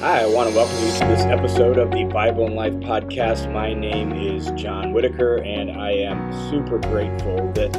Hi, I want to welcome you to this episode of the Bible and Life podcast. My name is John Whitaker, and I am super grateful that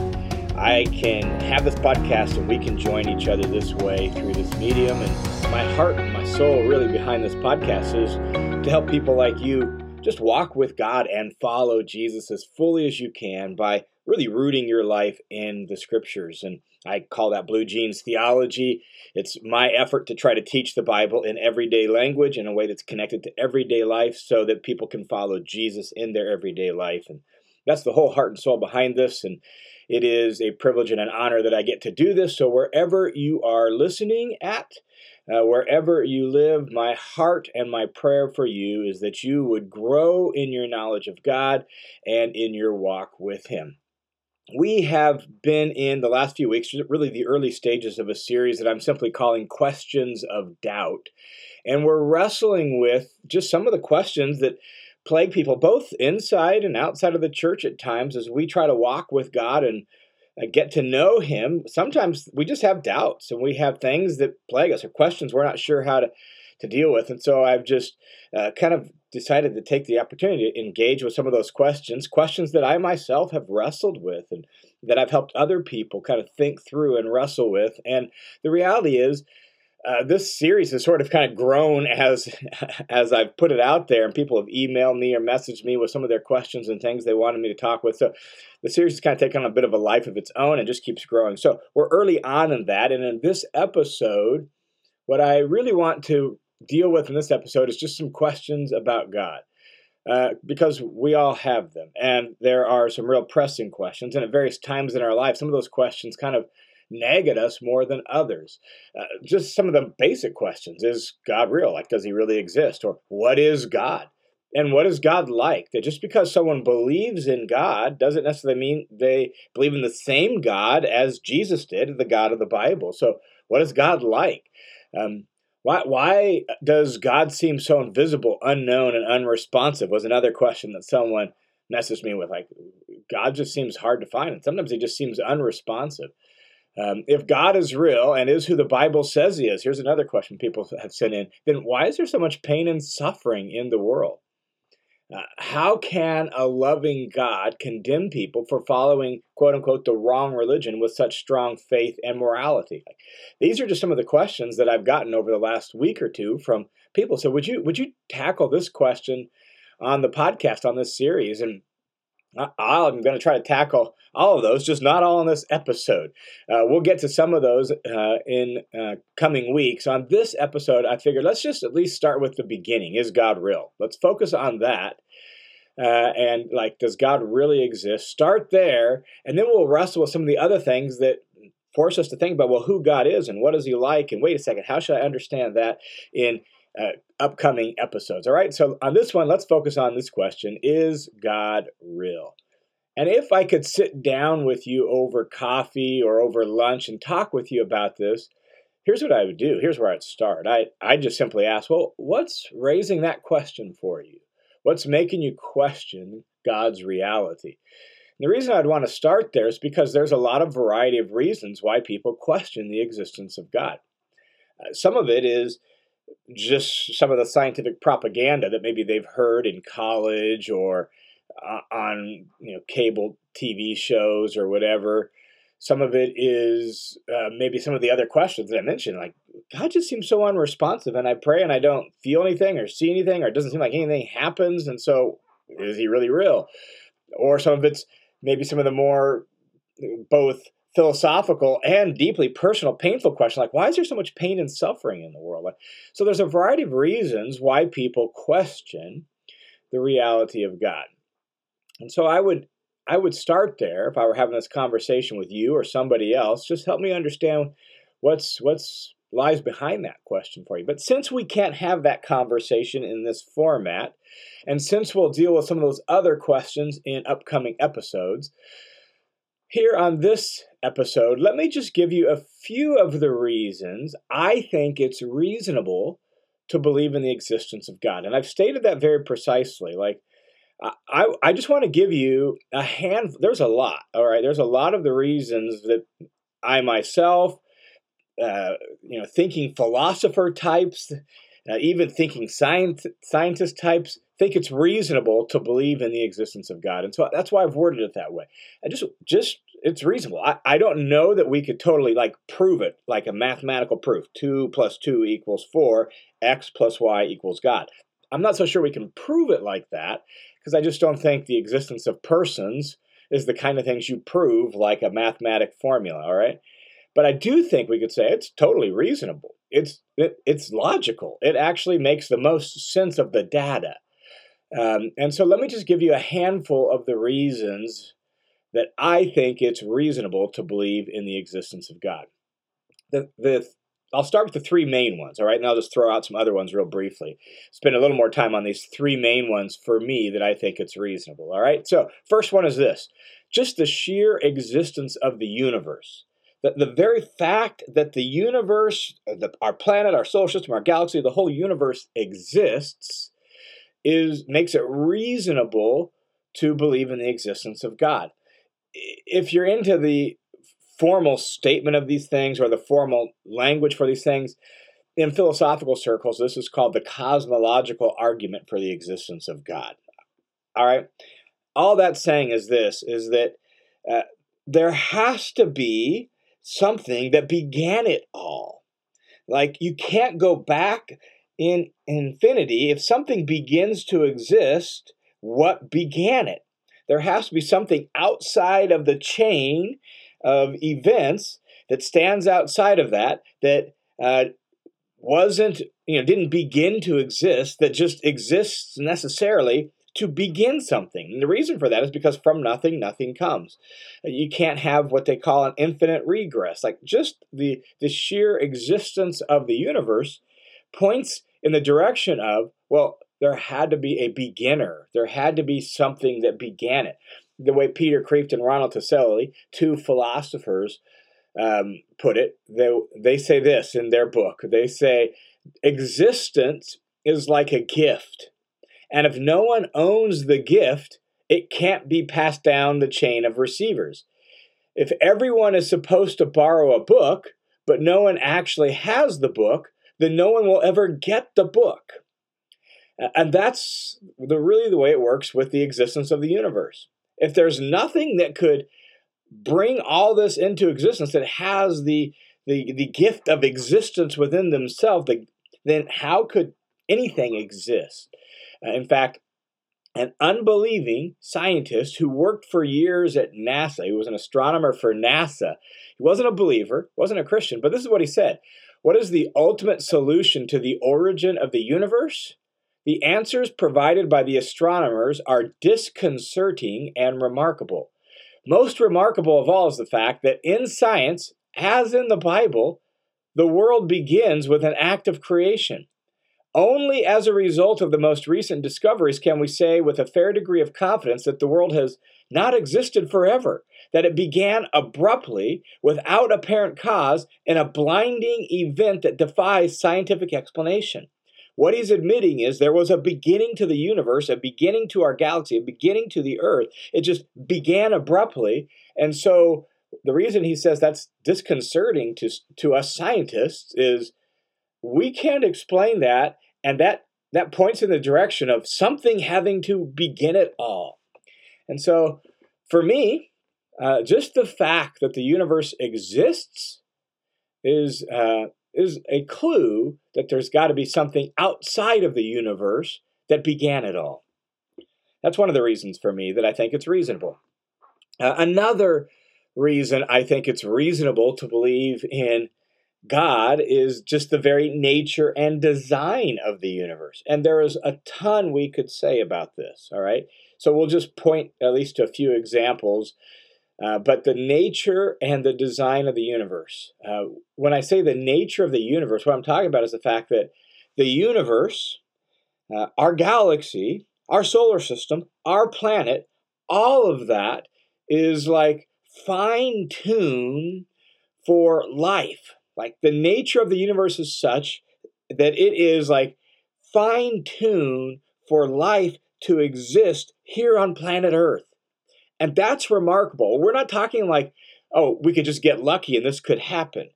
I can have this podcast and we can join each other this way through this medium. And my heart and my soul, really, behind this podcast is to help people like you just walk with God and follow Jesus as fully as you can by really rooting your life in the scriptures. And I call that blue jeans theology. It's my effort to try to teach the Bible in everyday language in a way that's connected to everyday life so that people can follow Jesus in their everyday life. And that's the whole heart and soul behind this. And it is a privilege and an honor that I get to do this. So wherever you are listening at, uh, wherever you live, my heart and my prayer for you is that you would grow in your knowledge of God and in your walk with Him we have been in the last few weeks, really the early stages of a series that I'm simply calling Questions of Doubt. And we're wrestling with just some of the questions that plague people, both inside and outside of the church at times, as we try to walk with God and uh, get to know Him. Sometimes we just have doubts and we have things that plague us or questions we're not sure how to, to deal with. And so I've just uh, kind of decided to take the opportunity to engage with some of those questions, questions that I myself have wrestled with and that I've helped other people kind of think through and wrestle with. And the reality is, uh, this series has sort of kind of grown as as I've put it out there, and people have emailed me or messaged me with some of their questions and things they wanted me to talk with. So the series has kind of taken on a bit of a life of its own and just keeps growing. So we're early on in that, and in this episode, what I really want to deal with in this episode is just some questions about God. Uh, because we all have them, and there are some real pressing questions, and at various times in our life, some of those questions kind of nag at us more than others. Uh, just some of the basic questions: Is God real? Like, does He really exist? Or what is God? And what is God like? That just because someone believes in God doesn't necessarily mean they believe in the same God as Jesus did, the God of the Bible. So, what is God like? Um, why, why does God seem so invisible, unknown, and unresponsive? Was another question that someone messaged me with. Like, God just seems hard to find, and sometimes he just seems unresponsive. Um, if God is real and is who the Bible says he is, here's another question people have sent in. Then why is there so much pain and suffering in the world? Uh, how can a loving God condemn people for following, quote unquote, the wrong religion with such strong faith and morality? These are just some of the questions that I've gotten over the last week or two from people. So would you would you tackle this question on the podcast on this series? And I'm going to try to tackle all of those, just not all in this episode. Uh, we'll get to some of those uh, in uh, coming weeks. On this episode, I figured let's just at least start with the beginning. Is God real? Let's focus on that. Uh, and like, does God really exist? Start there, and then we'll wrestle with some of the other things that force us to think about well, who God is and what is He like, and wait a second, how should I understand that in uh, upcoming episodes. All right, so on this one, let's focus on this question Is God real? And if I could sit down with you over coffee or over lunch and talk with you about this, here's what I would do. Here's where I'd start. I, I just simply ask, well, what's raising that question for you? What's making you question God's reality? And the reason I'd want to start there is because there's a lot of variety of reasons why people question the existence of God. Uh, some of it is just some of the scientific propaganda that maybe they've heard in college or uh, on you know cable TV shows or whatever. Some of it is uh, maybe some of the other questions that I mentioned, like God just seems so unresponsive, and I pray and I don't feel anything or see anything, or it doesn't seem like anything happens, and so is He really real? Or some of it's maybe some of the more both philosophical and deeply personal, painful question like, why is there so much pain and suffering in the world? So there's a variety of reasons why people question the reality of God. And so I would I would start there if I were having this conversation with you or somebody else. Just help me understand what's what's lies behind that question for you. But since we can't have that conversation in this format, and since we'll deal with some of those other questions in upcoming episodes, here on this episode, let me just give you a few of the reasons I think it's reasonable to believe in the existence of God. And I've stated that very precisely. Like, I, I just want to give you a hand. There's a lot, all right? There's a lot of the reasons that I myself, uh, you know, thinking philosopher types uh, even thinking science, scientist types think it's reasonable to believe in the existence of God. And so that's why I've worded it that way. I just, just it's reasonable. I, I don't know that we could totally like prove it like a mathematical proof. Two plus two equals four, x plus y equals God. I'm not so sure we can prove it like that because I just don't think the existence of persons is the kind of things you prove like a mathematic formula, all right? But I do think we could say it's totally reasonable. It's it, it's logical. It actually makes the most sense of the data. Um, and so let me just give you a handful of the reasons that I think it's reasonable to believe in the existence of God. The, the, I'll start with the three main ones, all right? And I'll just throw out some other ones real briefly. Spend a little more time on these three main ones for me that I think it's reasonable, all right? So, first one is this just the sheer existence of the universe. The, the very fact that the universe, the, our planet, our solar system, our galaxy, the whole universe exists is makes it reasonable to believe in the existence of God. If you're into the formal statement of these things or the formal language for these things, in philosophical circles, this is called the cosmological argument for the existence of God. All right? All that's saying is this is that uh, there has to be something that began it all. Like you can't go back in infinity. If something begins to exist, what began it? There has to be something outside of the chain of events that stands outside of that that uh, wasn't, you know, didn't begin to exist, that just exists necessarily to begin something. And the reason for that is because from nothing, nothing comes. You can't have what they call an infinite regress. Like just the, the sheer existence of the universe points in the direction of, well, there had to be a beginner. There had to be something that began it. The way Peter Kreeft and Ronald Tacelli, two philosophers, um, put it, they, they say this in their book. They say, existence is like a gift and if no one owns the gift, it can't be passed down the chain of receivers. If everyone is supposed to borrow a book, but no one actually has the book, then no one will ever get the book. And that's the, really the way it works with the existence of the universe. If there's nothing that could bring all this into existence that has the, the, the gift of existence within themselves, then how could anything exist? Uh, in fact, an unbelieving scientist who worked for years at NASA, he was an astronomer for NASA. He wasn't a believer, wasn't a Christian, but this is what he said What is the ultimate solution to the origin of the universe? The answers provided by the astronomers are disconcerting and remarkable. Most remarkable of all is the fact that in science, as in the Bible, the world begins with an act of creation. Only as a result of the most recent discoveries can we say with a fair degree of confidence that the world has not existed forever, that it began abruptly, without apparent cause, in a blinding event that defies scientific explanation. What he's admitting is there was a beginning to the universe, a beginning to our galaxy, a beginning to the earth. It just began abruptly. And so the reason he says that's disconcerting to, to us scientists is we can't explain that and that that points in the direction of something having to begin it all and so for me uh, just the fact that the universe exists is uh, is a clue that there's got to be something outside of the universe that began it all that's one of the reasons for me that i think it's reasonable uh, another reason i think it's reasonable to believe in God is just the very nature and design of the universe. And there is a ton we could say about this, all right? So we'll just point at least to a few examples. Uh, but the nature and the design of the universe. Uh, when I say the nature of the universe, what I'm talking about is the fact that the universe, uh, our galaxy, our solar system, our planet, all of that is like fine tuned for life like the nature of the universe is such that it is like fine tuned for life to exist here on planet Earth. And that's remarkable. We're not talking like, oh, we could just get lucky and this could happen.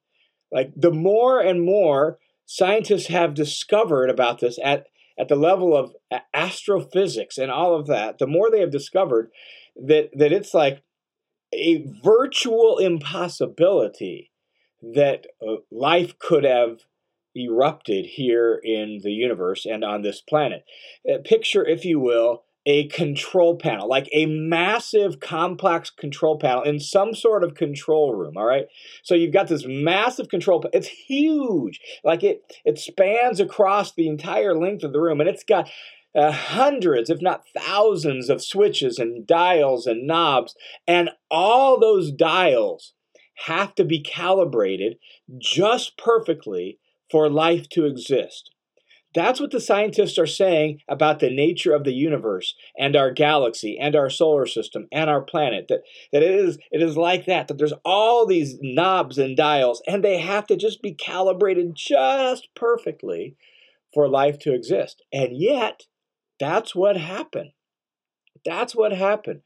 Like the more and more scientists have discovered about this at, at the level of astrophysics and all of that, the more they have discovered that, that it's like a virtual impossibility that uh, life could have erupted here in the universe and on this planet. Uh, picture, if you will, a control panel, like a massive complex control panel in some sort of control room, all right? So you've got this massive control panel, it's huge. Like it it spans across the entire length of the room and it's got uh, hundreds, if not thousands, of switches and dials and knobs, and all those dials have to be calibrated just perfectly for life to exist. That's what the scientists are saying about the nature of the universe and our galaxy and our solar system and our planet. That, that it is it is like that, that there's all these knobs and dials, and they have to just be calibrated just perfectly for life to exist. And yet, that's what happened. That's what happened.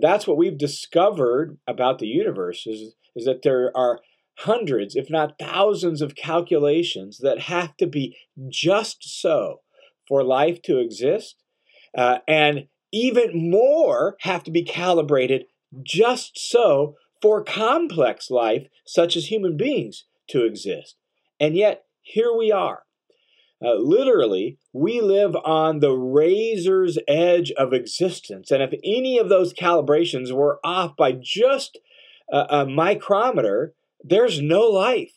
That's what we've discovered about the universe is, is that there are hundreds, if not thousands, of calculations that have to be just so for life to exist. Uh, and even more have to be calibrated just so for complex life, such as human beings, to exist. And yet, here we are. Uh, literally, we live on the razor's edge of existence. And if any of those calibrations were off by just a, a micrometer, there's no life.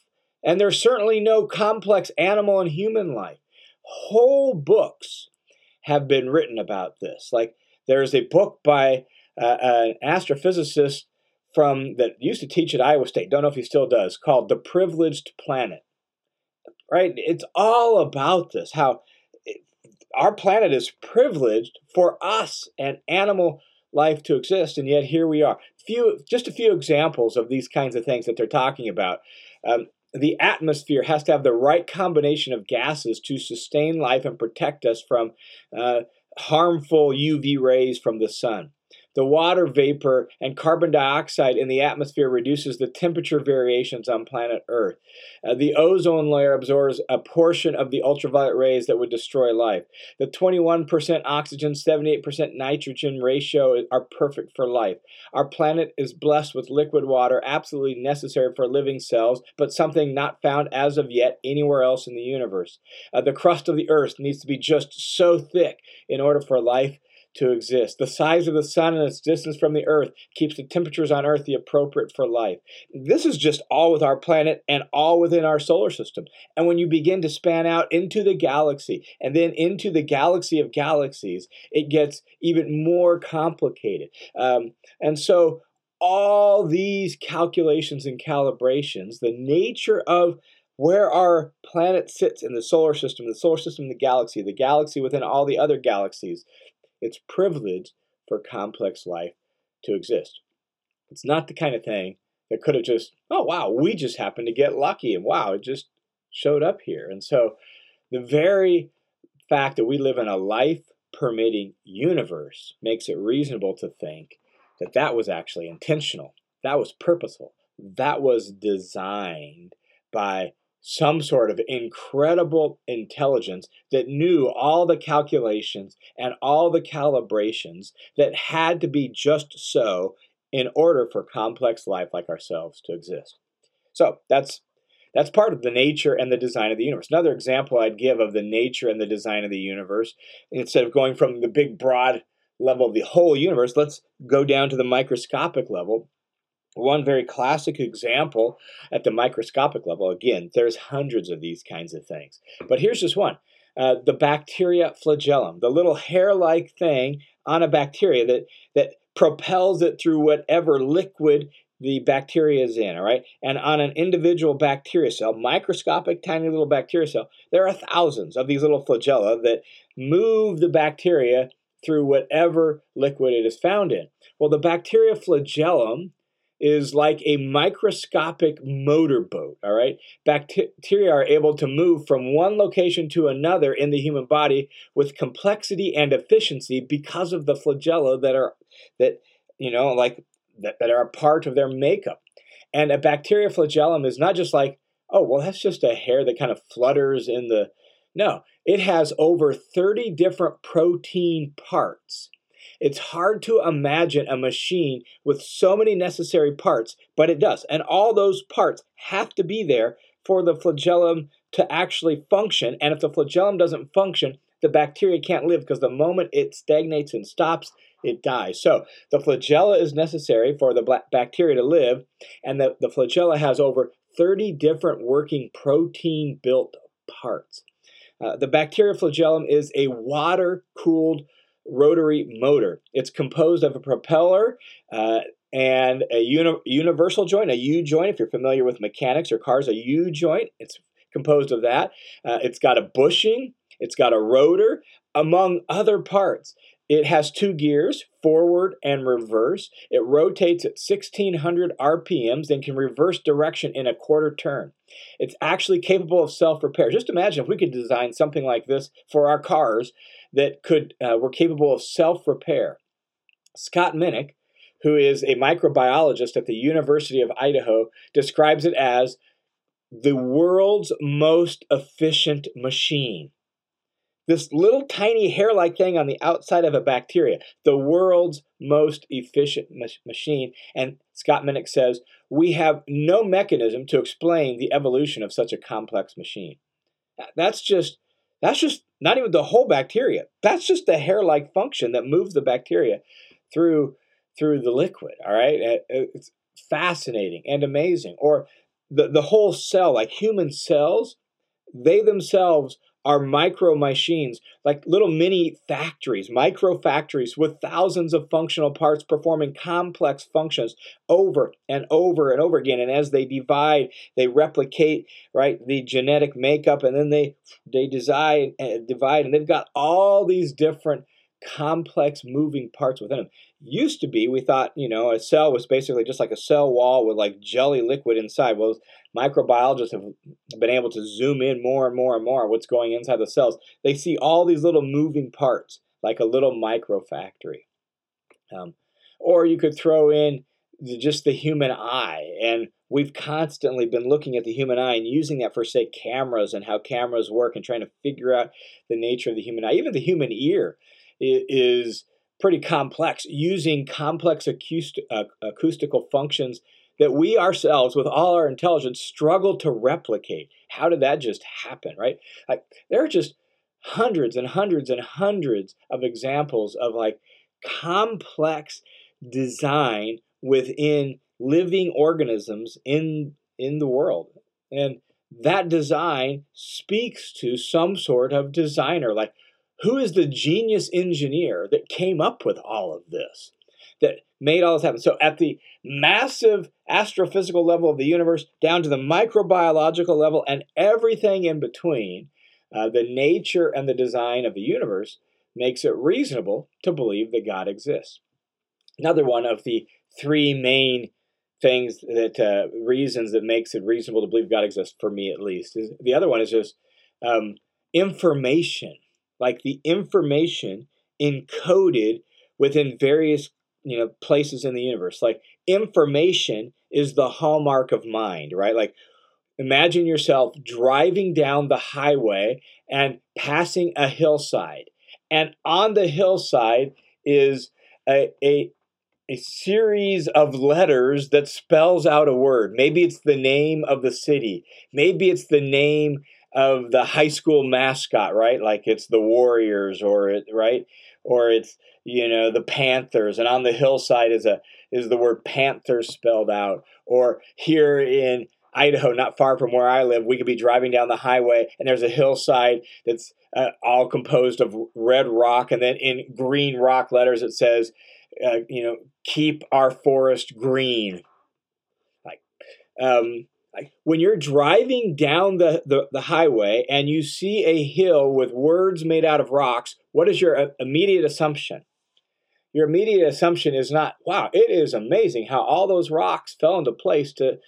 And there's certainly no complex animal and human life. Whole books have been written about this. Like there's a book by uh, an astrophysicist from that used to teach at Iowa State. Don't know if he still does. Called "The Privileged Planet." Right? It's all about this. How our planet is privileged for us and animal life to exist, and yet here we are. Few, just a few examples of these kinds of things that they're talking about. Um, the atmosphere has to have the right combination of gases to sustain life and protect us from uh, harmful UV rays from the sun. The water vapor and carbon dioxide in the atmosphere reduces the temperature variations on planet Earth. Uh, the ozone layer absorbs a portion of the ultraviolet rays that would destroy life. The 21% oxygen, 78% nitrogen ratio are perfect for life. Our planet is blessed with liquid water, absolutely necessary for living cells, but something not found as of yet anywhere else in the universe. Uh, the crust of the Earth needs to be just so thick in order for life to exist. The size of the sun and its distance from the earth keeps the temperatures on earth the appropriate for life. This is just all with our planet and all within our solar system. And when you begin to span out into the galaxy and then into the galaxy of galaxies, it gets even more complicated. Um, and so all these calculations and calibrations, the nature of where our planet sits in the solar system, the solar system, the galaxy, the galaxy within all the other galaxies, it's privilege for complex life to exist. It's not the kind of thing that could have just, oh, wow, we just happened to get lucky and wow, it just showed up here. And so the very fact that we live in a life permitting universe makes it reasonable to think that that was actually intentional, that was purposeful, that was designed by some sort of incredible intelligence that knew all the calculations and all the calibrations that had to be just so in order for complex life like ourselves to exist. So that's that's part of the nature and the design of the universe. Another example I'd give of the nature and the design of the universe, instead of going from the big broad level of the whole universe, let's go down to the microscopic level one very classic example at the microscopic level, again, there's hundreds of these kinds of things. But here's just one uh, the bacteria flagellum, the little hair like thing on a bacteria that, that propels it through whatever liquid the bacteria is in, all right? And on an individual bacteria cell, microscopic, tiny little bacteria cell, there are thousands of these little flagella that move the bacteria through whatever liquid it is found in. Well, the bacteria flagellum is like a microscopic motorboat, all right? Bacteria are able to move from one location to another in the human body with complexity and efficiency because of the flagella that are that you know, like that, that are a part of their makeup. And a bacteria flagellum is not just like oh, well, that's just a hair that kind of flutters in the. No, it has over 30 different protein parts. It's hard to imagine a machine with so many necessary parts, but it does. And all those parts have to be there for the flagellum to actually function. And if the flagellum doesn't function, the bacteria can't live because the moment it stagnates and stops, it dies. So the flagella is necessary for the bacteria to live, and the, the flagella has over 30 different working protein built parts. Uh, the bacterial flagellum is a water cooled rotary motor. It's composed of a propeller uh, and a uni- universal joint, a U joint. If you're familiar with mechanics or cars, a U joint. It's composed of that. Uh, it's got a bushing, it's got a rotor, among other parts. It has two gears, forward and reverse. It rotates at 1600 RPMs and can reverse direction in a quarter turn. It's actually capable of self repair. Just imagine if we could design something like this for our cars that could uh, were capable of self repair. Scott Minnich, who is a microbiologist at the University of Idaho, describes it as the world's most efficient machine this little tiny hair like thing on the outside of a bacteria, the world's most efficient machine. And Scott Minnich says, we have no mechanism to explain the evolution of such a complex machine. That's just that's just not even the whole bacteria. That's just the hair-like function that moves the bacteria through through the liquid. All right, it's fascinating and amazing. Or the the whole cell, like human cells, they themselves are micro machines, like little mini factories, micro factories with thousands of functional parts performing complex functions over and over and over again. And as they divide, they replicate right the genetic makeup, and then they they design and uh, divide, and they've got all these different complex moving parts within them. Used to be, we thought, you know, a cell was basically just like a cell wall with like jelly liquid inside. Well, microbiologists have been able to zoom in more and more and more what's going inside the cells. They see all these little moving parts, like a little micro factory. Um, or you could throw in just the human eye. And we've constantly been looking at the human eye and using that for, say, cameras and how cameras work and trying to figure out the nature of the human eye. Even the human ear is pretty complex, using complex acoustic, uh, acoustical functions that we ourselves, with all our intelligence, struggle to replicate. How did that just happen, right? Like, there are just hundreds and hundreds and hundreds of examples of like complex design within living organisms in in the world and that design speaks to some sort of designer like who is the genius engineer that came up with all of this, that made all this happen? So, at the massive astrophysical level of the universe, down to the microbiological level, and everything in between, uh, the nature and the design of the universe makes it reasonable to believe that God exists. Another one of the three main things that uh, reasons that makes it reasonable to believe God exists, for me at least, is the other one is just um, information like the information encoded within various you know places in the universe. Like information is the hallmark of mind right? Like imagine yourself driving down the highway and passing a hillside and on the hillside is a, a a series of letters that spells out a word. Maybe it's the name of the city. Maybe it's the name of the high school mascot, right? Like it's the Warriors or it, right? Or it's, you know, the Panthers and on the hillside is a is the word Panther spelled out. Or here in Idaho, not far from where I live, we could be driving down the highway and there's a hillside that's uh, all composed of red rock, and then in green rock letters it says, uh, you know, keep our forest green. Like, um, when you're driving down the, the, the, highway and you see a hill with words made out of rocks, what is your uh, immediate assumption? Your immediate assumption is not, wow, it is amazing how all those rocks fell into place to,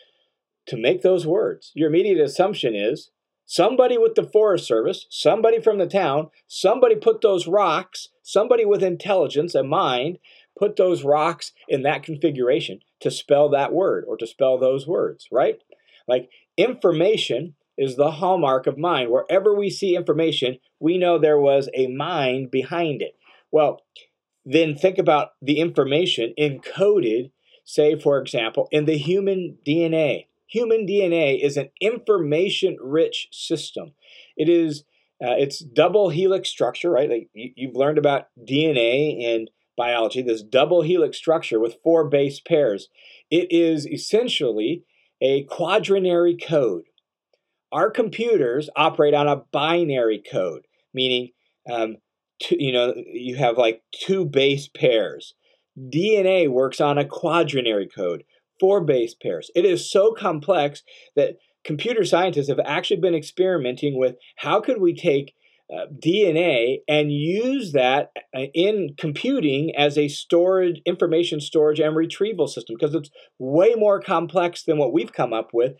to make those words. Your immediate assumption is somebody with the Forest Service, somebody from the town, somebody put those rocks, somebody with intelligence, and mind, put those rocks in that configuration to spell that word or to spell those words, right? Like information is the hallmark of mind. Wherever we see information, we know there was a mind behind it. Well, then think about the information encoded, say, for example, in the human DNA. Human DNA is an information rich system. It is uh, it's double helix structure, right? Like you, have learned about DNA in biology, this double helix structure with four base pairs. It is essentially a quaternary code. Our computers operate on a binary code, meaning um, two, you know you have like two base pairs. DNA works on a quaternary code, four base pairs. It is so complex that computer scientists have actually been experimenting with how could we take uh, DNA and use that uh, in computing as a storage, information storage and retrieval system because it's way more complex than what we've come up with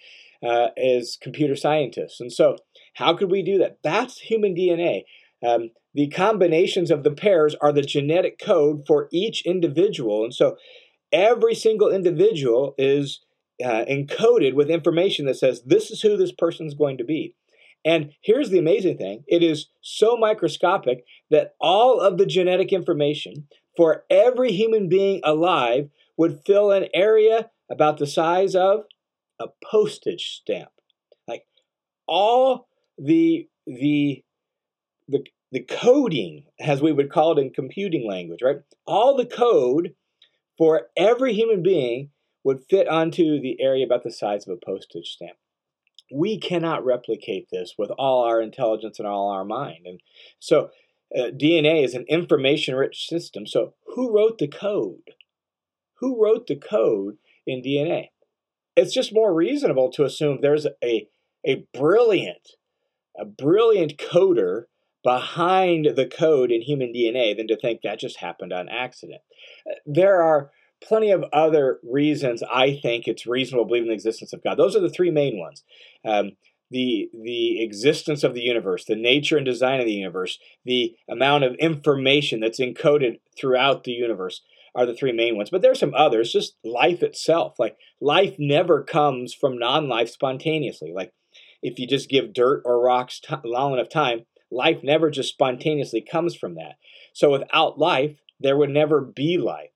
uh, as computer scientists. And so, how could we do that? That's human DNA. Um, the combinations of the pairs are the genetic code for each individual. And so, every single individual is uh, encoded with information that says this is who this person's going to be. And here's the amazing thing it is so microscopic that all of the genetic information for every human being alive would fill an area about the size of a postage stamp. Like all the the the the coding, as we would call it in computing language, right? All the code for every human being would fit onto the area about the size of a postage stamp we cannot replicate this with all our intelligence and all our mind. And so uh, DNA is an information rich system. So who wrote the code? Who wrote the code in DNA? It's just more reasonable to assume there's a, a brilliant, a brilliant coder behind the code in human DNA than to think that just happened on accident. Uh, there are plenty of other reasons I think it's reasonable to believe in the existence of God. Those are the three main ones. Um, the the existence of the universe, the nature and design of the universe, the amount of information that's encoded throughout the universe are the three main ones. But there's some others, just life itself. Like life never comes from non-life spontaneously. Like if you just give dirt or rocks t- long enough time, life never just spontaneously comes from that. So without life, there would never be life.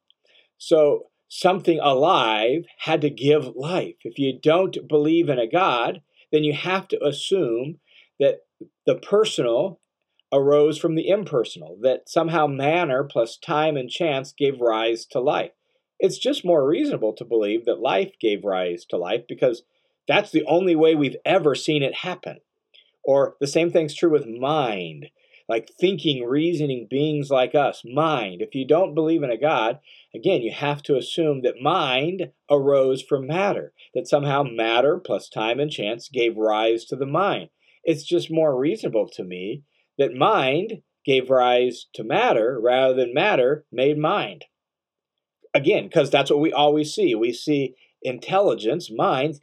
So something alive had to give life. If you don't believe in a God, then you have to assume that the personal arose from the impersonal, that somehow manner plus time and chance gave rise to life. It's just more reasonable to believe that life gave rise to life because that's the only way we've ever seen it happen. Or the same thing's true with mind like thinking, reasoning beings like us, mind. If you don't believe in a God, again, you have to assume that mind arose from matter, that somehow matter plus time and chance gave rise to the mind. It's just more reasonable to me that mind gave rise to matter rather than matter made mind. Again, because that's what we always see. We see intelligence, mind,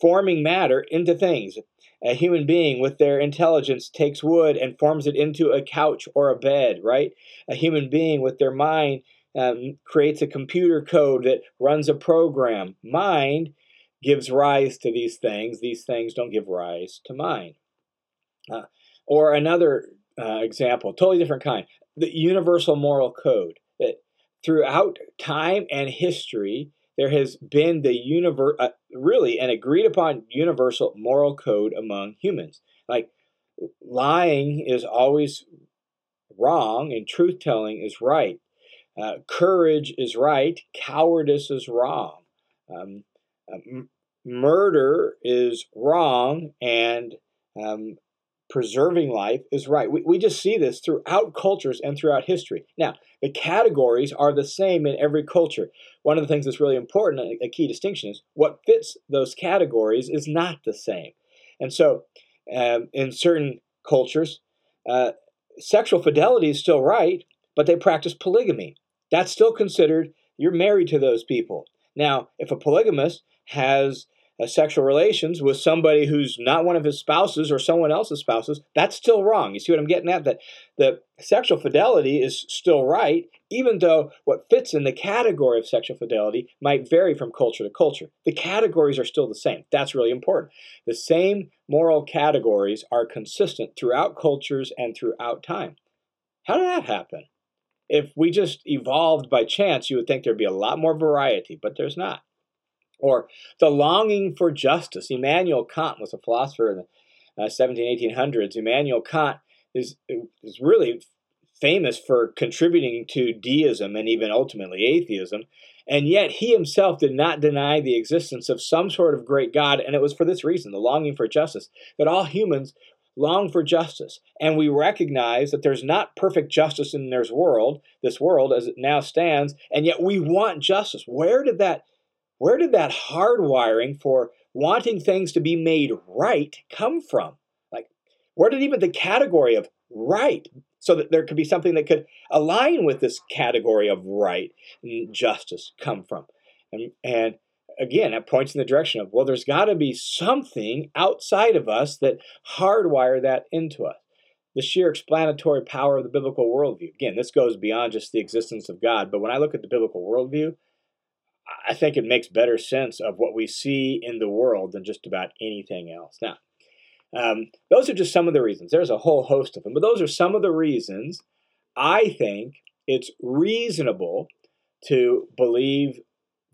forming matter into things a human being with their intelligence takes wood and forms it into a couch or a bed, right? A human being with their mind um, creates a computer code that runs a program. Mind gives rise to these things. These things don't give rise to mind. Uh, or another uh, example, totally different kind, the universal moral code that throughout time and history there has been the universe, uh, really an agreed upon universal moral code among humans. Like lying is always wrong and truth telling is right. Uh, courage is right, cowardice is wrong. Um, um, murder is wrong, and um, preserving life is right. We, we just see this throughout cultures and throughout history. Now, the categories are the same in every culture. One of the things that's really important, a key distinction, is what fits those categories is not the same. And so, um, in certain cultures, uh, sexual fidelity is still right, but they practice polygamy. That's still considered you're married to those people. Now, if a polygamist has Uh, sexual relations with somebody who's not one of his spouses or someone else's spouses, that's still wrong. You see what I'm getting at? That the sexual fidelity is still right, even though what fits in the category of sexual fidelity might vary from culture to culture. The categories are still the same. That's really important. The same moral categories are consistent throughout cultures and throughout time. How did that happen? If we just evolved by chance, you would think there'd be a lot more variety, but there's not or the longing for justice. Immanuel Kant was a philosopher in the uh, 17, 1800s. Immanuel Kant is, is really famous for contributing to deism and even ultimately atheism. And yet he himself did not deny the existence of some sort of great God. And it was for this reason, the longing for justice, that all humans long for justice. And we recognize that there's not perfect justice in this world, this world as it now stands, and yet we want justice. Where did that where did that hardwiring for wanting things to be made right come from? Like, where did even the category of right, so that there could be something that could align with this category of right and justice, come from? And, and again, that points in the direction of, well, there's got to be something outside of us that hardwire that into us. The sheer explanatory power of the biblical worldview. Again, this goes beyond just the existence of God, but when I look at the biblical worldview, I think it makes better sense of what we see in the world than just about anything else. Now, um, those are just some of the reasons. There's a whole host of them, but those are some of the reasons I think it's reasonable to believe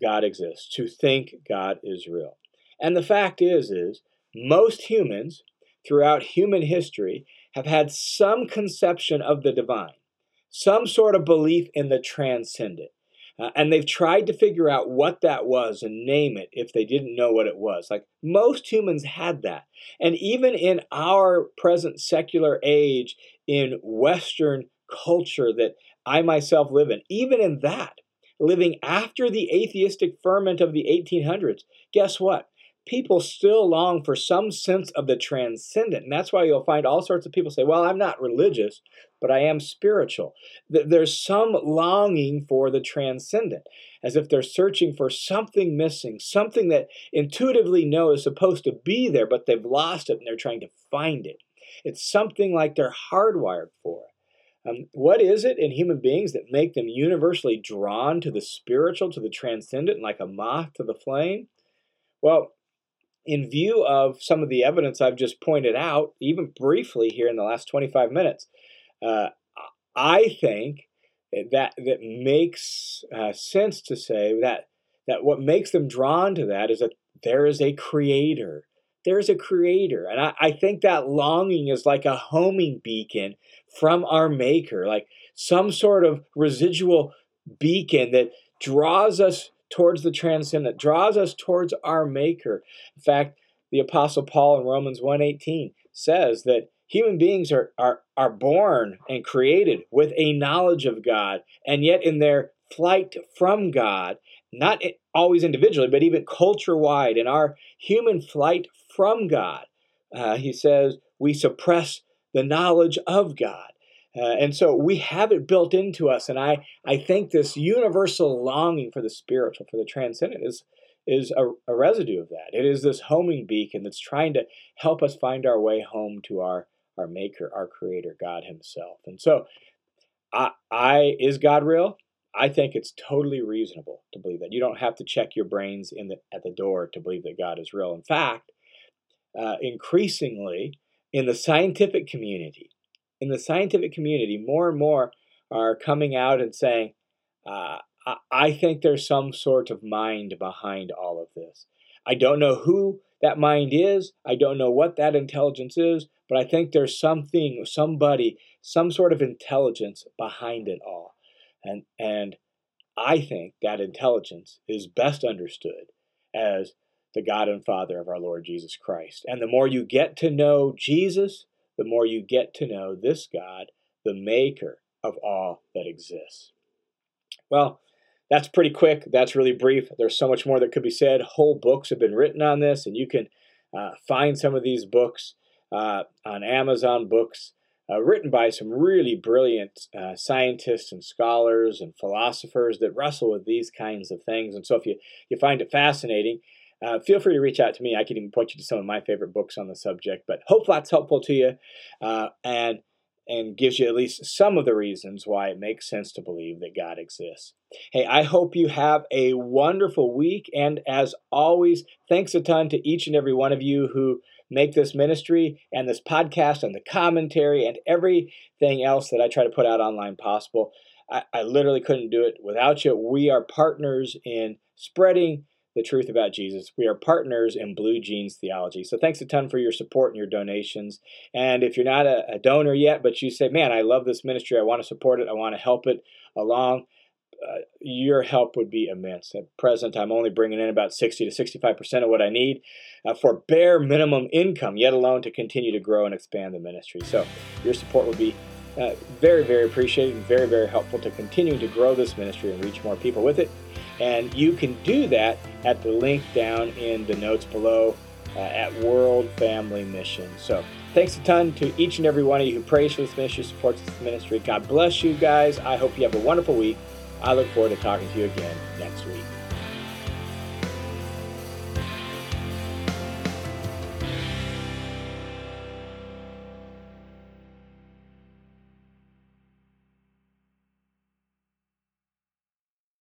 God exists, to think God is real. And the fact is, is most humans throughout human history have had some conception of the divine, some sort of belief in the transcendent. Uh, and they've tried to figure out what that was and name it if they didn't know what it was. Like most humans had that. And even in our present secular age, in Western culture that I myself live in, even in that, living after the atheistic ferment of the 1800s, guess what? people still long for some sense of the transcendent. And that's why you'll find all sorts of people say, Well, I'm not religious, but I am spiritual. There's some longing for the transcendent, as if they're searching for something missing, something that intuitively know is supposed to be there, but they've lost it and they're trying to find it. It's something like they're hardwired for. Um, what is it in human beings that make them universally drawn to the spiritual, to the transcendent, like a moth to the flame? Well, in view of some of the evidence I've just pointed out, even briefly here in the last 25 minutes, uh, I think that that makes uh, sense to say that that what makes them drawn to that is that there is a creator. There is a creator. And I, I think that longing is like a homing beacon from our maker, like some sort of residual beacon that draws us towards the transcendent, draws us towards our maker. In fact, the apostle Paul in Romans 1:18 says that human beings are, are, are born and created with a knowledge of God, and yet in their flight from God, not always individually, but even culture wide, in our human flight from God, uh, he says we suppress the knowledge of God. Uh, and so we have it built into us. And I, I think this universal longing for the spiritual, for the transcendent, is, is a, a residue of that. It is this homing beacon that's trying to help us find our way home to our, our Maker, our Creator, God Himself. And so, I, I is God real? I think it's totally reasonable to believe that. You don't have to check your brains in the, at the door to believe that God is real. In fact, uh, increasingly in the scientific community, in the scientific community, more and more are coming out and saying, uh, I think there's some sort of mind behind all of this. I don't know who that mind is. I don't know what that intelligence is, but I think there's something, somebody, some sort of intelligence behind it all. And, and I think that intelligence is best understood as the God and Father of our Lord Jesus Christ. And the more you get to know Jesus, the more you get to know this God, the maker of all that exists. Well, that's pretty quick. That's really brief. There's so much more that could be said. Whole books have been written on this, and you can uh, find some of these books uh, on Amazon Books, uh, written by some really brilliant uh, scientists and scholars and philosophers that wrestle with these kinds of things. And so, if you, you find it fascinating, uh, feel free to reach out to me. I can even point you to some of my favorite books on the subject. But hope that's helpful to you, uh, and and gives you at least some of the reasons why it makes sense to believe that God exists. Hey, I hope you have a wonderful week, and as always, thanks a ton to each and every one of you who make this ministry and this podcast and the commentary and everything else that I try to put out online possible. I, I literally couldn't do it without you. We are partners in spreading the truth about Jesus. We are partners in Blue Jeans Theology. So thanks a ton for your support and your donations. And if you're not a, a donor yet, but you say, man, I love this ministry, I want to support it, I want to help it along, uh, your help would be immense. At present, I'm only bringing in about 60 to 65% of what I need uh, for bare minimum income, yet alone to continue to grow and expand the ministry. So your support would be uh, very, very appreciated and very, very helpful to continue to grow this ministry and reach more people with it. And you can do that at the link down in the notes below uh, at World Family Mission. So thanks a ton to each and every one of you who prays for this ministry, supports this ministry. God bless you guys. I hope you have a wonderful week. I look forward to talking to you again next week.